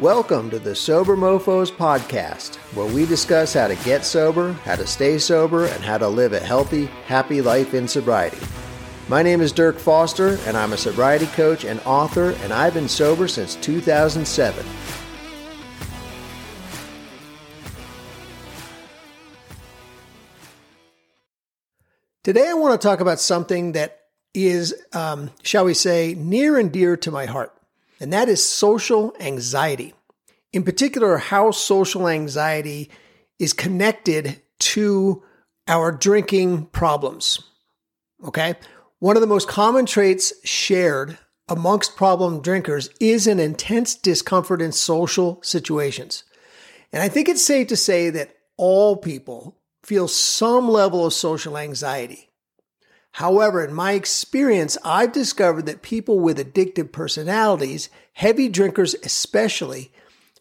Welcome to the Sober Mofos podcast, where we discuss how to get sober, how to stay sober, and how to live a healthy, happy life in sobriety. My name is Dirk Foster, and I'm a sobriety coach and author, and I've been sober since 2007. Today, I want to talk about something that is, um, shall we say, near and dear to my heart, and that is social anxiety. In particular, how social anxiety is connected to our drinking problems. Okay. One of the most common traits shared amongst problem drinkers is an intense discomfort in social situations. And I think it's safe to say that all people feel some level of social anxiety. However, in my experience, I've discovered that people with addictive personalities, heavy drinkers especially,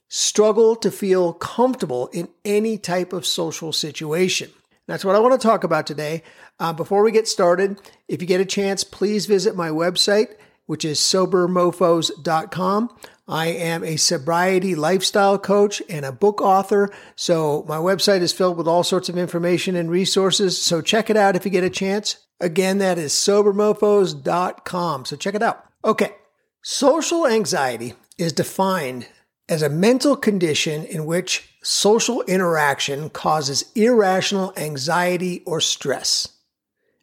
struggle to feel comfortable in any type of social situation. That's what I want to talk about today. Uh, before we get started, if you get a chance, please visit my website, which is sobermofos.com. I am a sobriety lifestyle coach and a book author. So my website is filled with all sorts of information and resources. So check it out if you get a chance. Again, that is sobermofos.com. So check it out. Okay. Social anxiety is defined as a mental condition in which social interaction causes irrational anxiety or stress.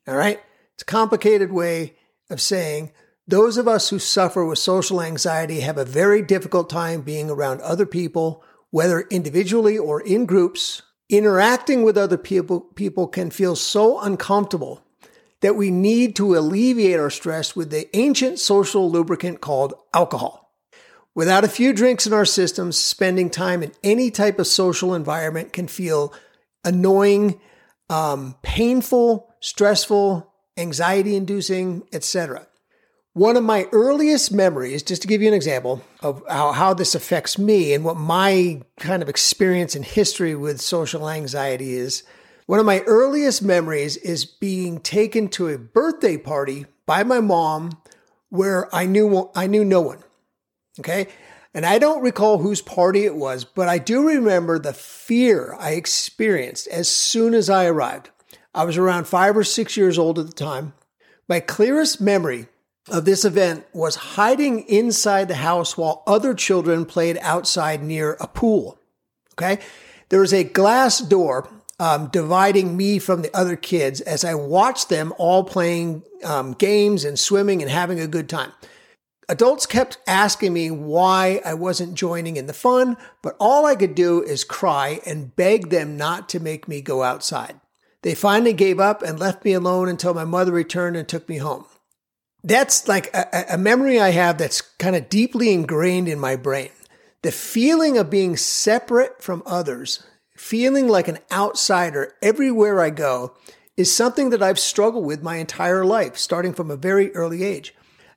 All right. It's a complicated way of saying those of us who suffer with social anxiety have a very difficult time being around other people, whether individually or in groups. Interacting with other people, people can feel so uncomfortable that we need to alleviate our stress with the ancient social lubricant called alcohol. Without a few drinks in our systems, spending time in any type of social environment can feel annoying, um, painful, stressful, anxiety inducing, etc. One of my earliest memories, just to give you an example of how, how this affects me and what my kind of experience and history with social anxiety is, one of my earliest memories is being taken to a birthday party by my mom where I knew I knew no one. Okay? And I don't recall whose party it was, but I do remember the fear I experienced as soon as I arrived. I was around 5 or 6 years old at the time. My clearest memory of this event was hiding inside the house while other children played outside near a pool. Okay? There was a glass door um, dividing me from the other kids as I watched them all playing um, games and swimming and having a good time. Adults kept asking me why I wasn't joining in the fun, but all I could do is cry and beg them not to make me go outside. They finally gave up and left me alone until my mother returned and took me home. That's like a, a memory I have that's kind of deeply ingrained in my brain. The feeling of being separate from others feeling like an outsider everywhere I go is something that I've struggled with my entire life, starting from a very early age.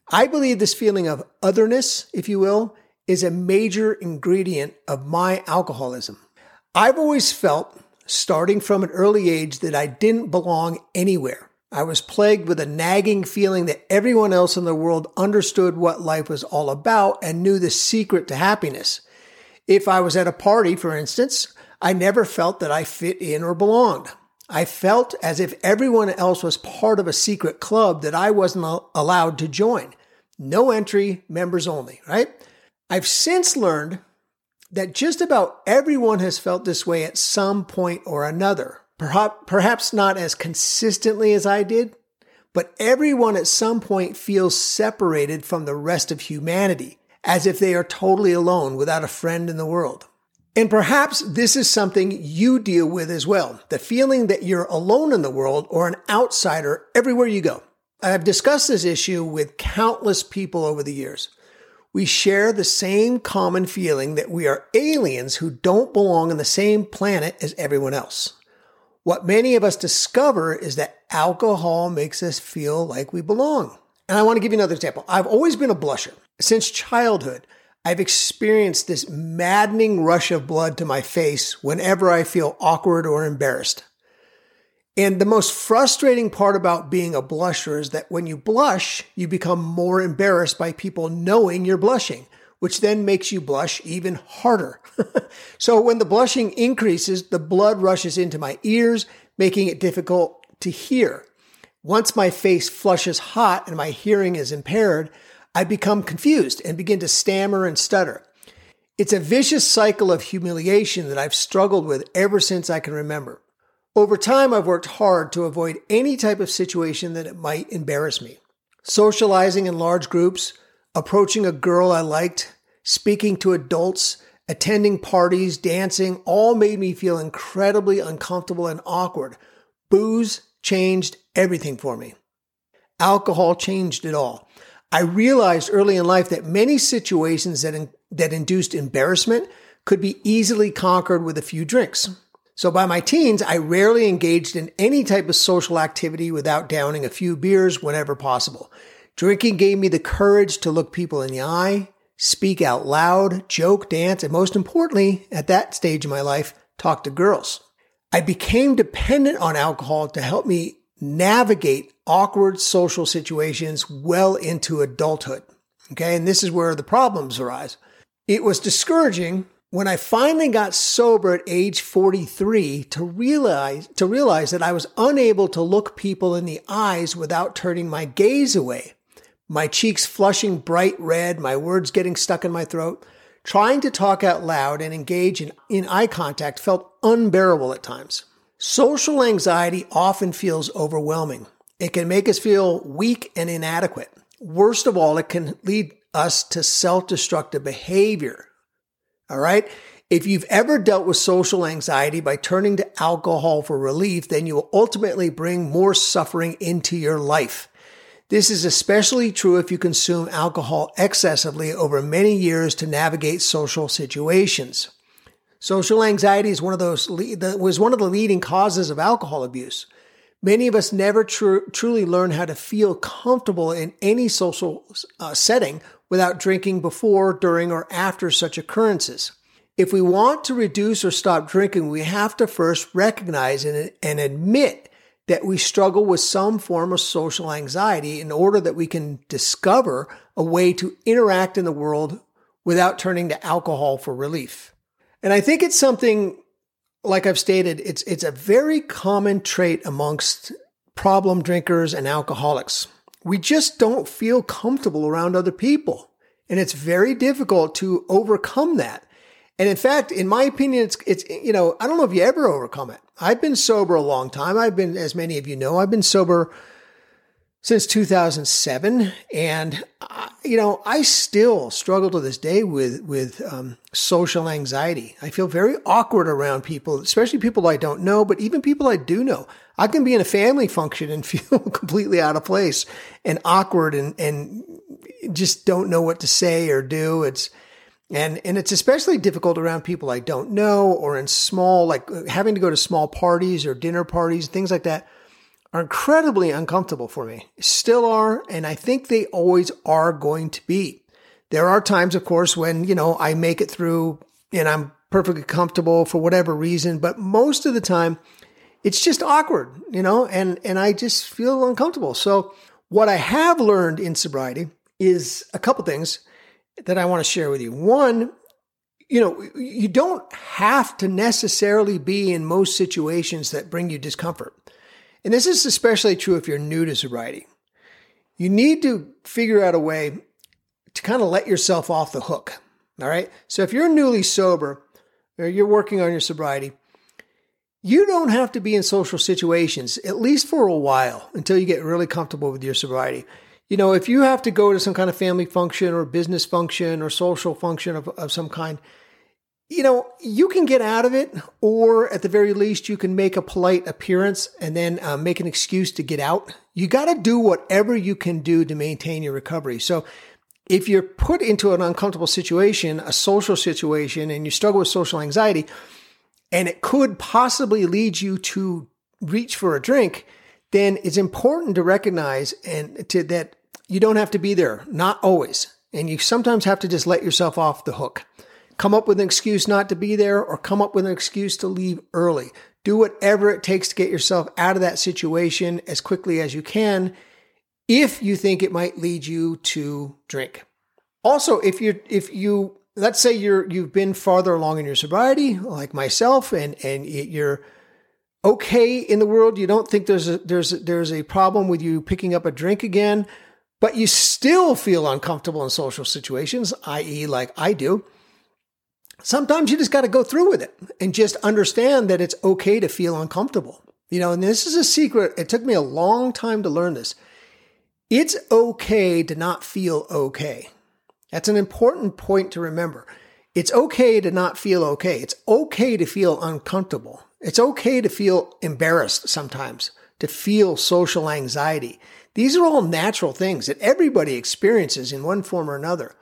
I believe this feeling of otherness, if you will, is a major ingredient of my alcoholism. I've always felt, starting from an early age, that I didn't belong anywhere. I was plagued with a nagging feeling that everyone else in the world understood what life was all about and knew the secret to happiness. If I was at a party, for instance, I never felt that I fit in or belonged. I felt as if everyone else was part of a secret club that I wasn't allowed to join. No entry, members only, right? I've since learned that just about everyone has felt this way at some point or another. Perhaps not as consistently as I did, but everyone at some point feels separated from the rest of humanity, as if they are totally alone without a friend in the world. And perhaps this is something you deal with as well. The feeling that you're alone in the world or an outsider everywhere you go. I've discussed this issue with countless people over the years. We share the same common feeling that we are aliens who don't belong on the same planet as everyone else. What many of us discover is that alcohol makes us feel like we belong. And I want to give you another example. I've always been a blusher. Since childhood, I've experienced this maddening rush of blood to my face whenever I feel awkward or embarrassed. And the most frustrating part about being a blusher is that when you blush, you become more embarrassed by people knowing you're blushing, which then makes you blush even harder. so when the blushing increases, the blood rushes into my ears, making it difficult to hear. Once my face flushes hot and my hearing is impaired, I become confused and begin to stammer and stutter. It's a vicious cycle of humiliation that I've struggled with ever since I can remember. Over time, I've worked hard to avoid any type of situation that it might embarrass me. Socializing in large groups, approaching a girl I liked, speaking to adults, attending parties, dancing, all made me feel incredibly uncomfortable and awkward. Booze changed everything for me. Alcohol changed it all. I realized early in life that many situations that, in, that induced embarrassment could be easily conquered with a few drinks. So by my teens, I rarely engaged in any type of social activity without downing a few beers whenever possible. Drinking gave me the courage to look people in the eye, speak out loud, joke, dance, and most importantly, at that stage of my life, talk to girls. I became dependent on alcohol to help me navigate awkward social situations well into adulthood. Okay. And this is where the problems arise. It was discouraging when I finally got sober at age 43 to realize, to realize that I was unable to look people in the eyes without turning my gaze away. My cheeks flushing bright red, my words getting stuck in my throat. Trying to talk out loud and engage in, in eye contact felt unbearable at times. Social anxiety often feels overwhelming. It can make us feel weak and inadequate. Worst of all, it can lead us to self destructive behavior. All right. If you've ever dealt with social anxiety by turning to alcohol for relief, then you will ultimately bring more suffering into your life. This is especially true if you consume alcohol excessively over many years to navigate social situations. Social anxiety is one of those was one of the leading causes of alcohol abuse. Many of us never tr- truly learn how to feel comfortable in any social uh, setting without drinking before, during, or after such occurrences. If we want to reduce or stop drinking, we have to first recognize and, and admit that we struggle with some form of social anxiety in order that we can discover a way to interact in the world without turning to alcohol for relief. And I think it's something, like I've stated, it's, it's a very common trait amongst problem drinkers and alcoholics. We just don't feel comfortable around other people. And it's very difficult to overcome that. And in fact, in my opinion, it's, it's, you know, I don't know if you ever overcome it. I've been sober a long time. I've been, as many of you know, I've been sober since 2007. And, uh, you know, I still struggle to this day with, with, um, social anxiety. I feel very awkward around people, especially people I don't know, but even people I do know. I can be in a family function and feel completely out of place and awkward and, and just don't know what to say or do. It's, and, and it's especially difficult around people I don't know or in small, like having to go to small parties or dinner parties, things like that are incredibly uncomfortable for me. Still are. And I think they always are going to be. There are times, of course, when, you know, I make it through and I'm perfectly comfortable for whatever reason, but most of the time it's just awkward, you know, and, and I just feel uncomfortable. So what I have learned in sobriety is a couple things that I want to share with you. One, you know, you don't have to necessarily be in most situations that bring you discomfort. And this is especially true if you're new to sobriety. You need to figure out a way to kind of let yourself off the hook. All right. So if you're newly sober or you're working on your sobriety, you don't have to be in social situations, at least for a while, until you get really comfortable with your sobriety you know, if you have to go to some kind of family function or business function or social function of, of some kind, you know, you can get out of it, or at the very least, you can make a polite appearance and then uh, make an excuse to get out. You got to do whatever you can do to maintain your recovery. So, if you're put into an uncomfortable situation, a social situation, and you struggle with social anxiety, and it could possibly lead you to reach for a drink, then it's important to recognize and to that you don't have to be there, not always. And you sometimes have to just let yourself off the hook. Come up with an excuse not to be there or come up with an excuse to leave early. Do whatever it takes to get yourself out of that situation as quickly as you can if you think it might lead you to drink. Also, if you if you let's say you're you've been farther along in your sobriety, like myself, and and you're okay in the world, you don't think there's a there's a, there's a problem with you picking up a drink again, but you still feel uncomfortable in social situations, i.e., like I do. Sometimes you just got to go through with it and just understand that it's okay to feel uncomfortable. You know, and this is a secret. It took me a long time to learn this. It's okay to not feel okay. That's an important point to remember. It's okay to not feel okay. It's okay to feel uncomfortable. It's okay to feel embarrassed sometimes, to feel social anxiety. These are all natural things that everybody experiences in one form or another.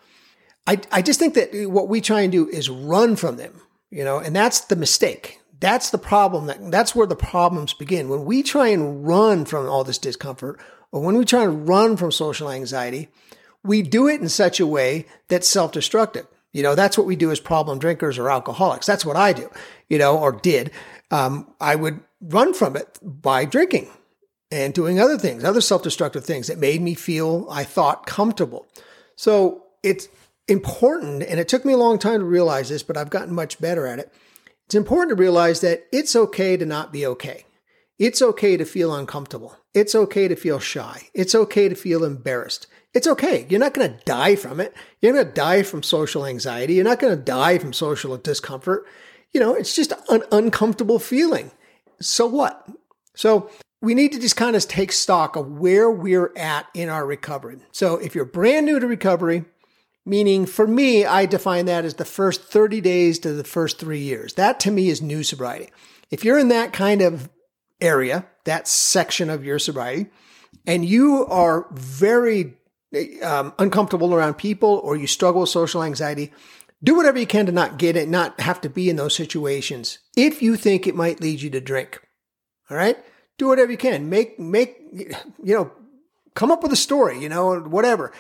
I, I just think that what we try and do is run from them, you know, and that's the mistake. That's the problem. That, that's where the problems begin. When we try and run from all this discomfort, or when we try and run from social anxiety, we do it in such a way that's self destructive. You know, that's what we do as problem drinkers or alcoholics. That's what I do, you know, or did. Um, I would run from it by drinking and doing other things, other self destructive things that made me feel, I thought, comfortable. So it's important, and it took me a long time to realize this, but I've gotten much better at it. It's important to realize that it's okay to not be okay. It's okay to feel uncomfortable. It's okay to feel shy. It's okay to feel embarrassed. It's okay. You're not going to die from it. You're going to die from social anxiety. You're not going to die from social discomfort. You know, it's just an uncomfortable feeling. So what? So we need to just kind of take stock of where we're at in our recovery. So if you're brand new to recovery, meaning for me, I define that as the first 30 days to the first three years. That to me is new sobriety. If you're in that kind of area, that section of your sobriety, and you are very um, uncomfortable around people or you struggle with social anxiety, do whatever you can to not get it, not have to be in those situations. If you think it might lead you to drink, all right, do whatever you can. Make make you know, come up with a story, you know, whatever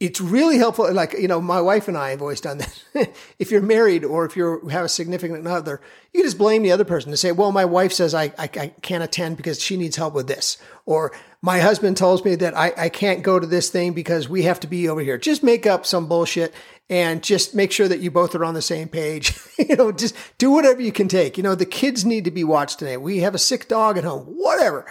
it's really helpful. Like, you know, my wife and I have always done this. if you're married or if you have a significant other, you just blame the other person to say, well, my wife says I, I, I, can't attend because she needs help with this. Or my husband tells me that I, I can't go to this thing because we have to be over here. Just make up some bullshit and just make sure that you both are on the same page. you know, just do whatever you can take. You know, the kids need to be watched today. We have a sick dog at home, whatever.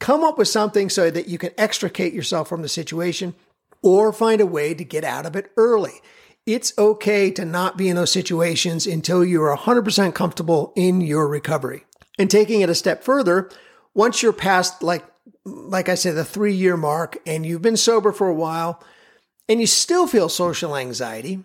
Come up with something so that you can extricate yourself from the situation or find a way to get out of it early. It's okay to not be in those situations until you're 100% comfortable in your recovery. And taking it a step further, once you're past, like, like I said, the three year mark and you've been sober for a while and you still feel social anxiety,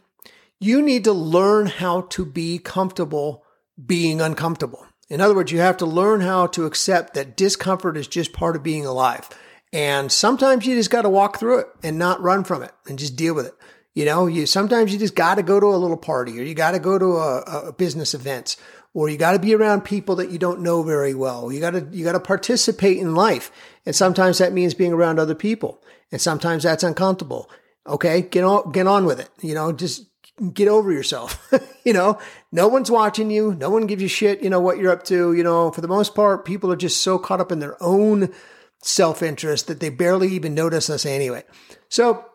you need to learn how to be comfortable being uncomfortable. In other words, you have to learn how to accept that discomfort is just part of being alive. And sometimes you just got to walk through it and not run from it and just deal with it. You know, you sometimes you just got to go to a little party or you got to go to a, a business event or you got to be around people that you don't know very well. You got to you got to participate in life. And sometimes that means being around other people. And sometimes that's uncomfortable. Okay, get on get on with it. You know, just get over yourself. you know, no one's watching you. No one gives you shit, you know, what you're up to. You know, for the most part, people are just so caught up in their own self interest that they barely even notice us anyway. So,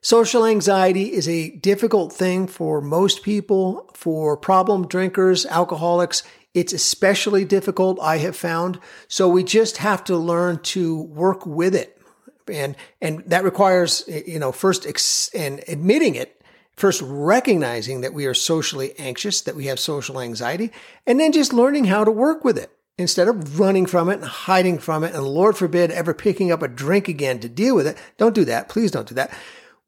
social anxiety is a difficult thing for most people, for problem drinkers, alcoholics. It's especially difficult, I have found. So, we just have to learn to work with it. And, and that requires, you know, first ex- and admitting it First, recognizing that we are socially anxious, that we have social anxiety, and then just learning how to work with it instead of running from it and hiding from it, and Lord forbid ever picking up a drink again to deal with it, don't do that. Please don't do that.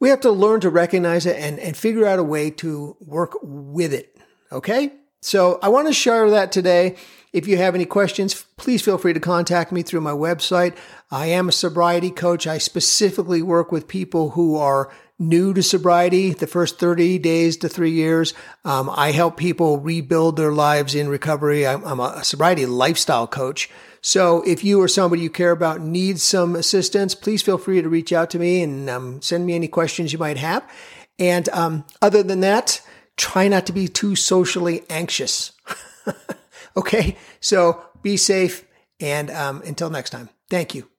We have to learn to recognize it and, and figure out a way to work with it. Okay? So I want to share that today. If you have any questions, please feel free to contact me through my website. I am a sobriety coach. I specifically work with people who are new to sobriety, the first 30 days to three years. Um, I help people rebuild their lives in recovery. I'm, I'm, a sobriety lifestyle coach. So if you or somebody you care about needs some assistance, please feel free to reach out to me and um, send me any questions you might have. And um, other than that, try not to be too socially anxious. okay. So be safe. And um, until next time, thank you.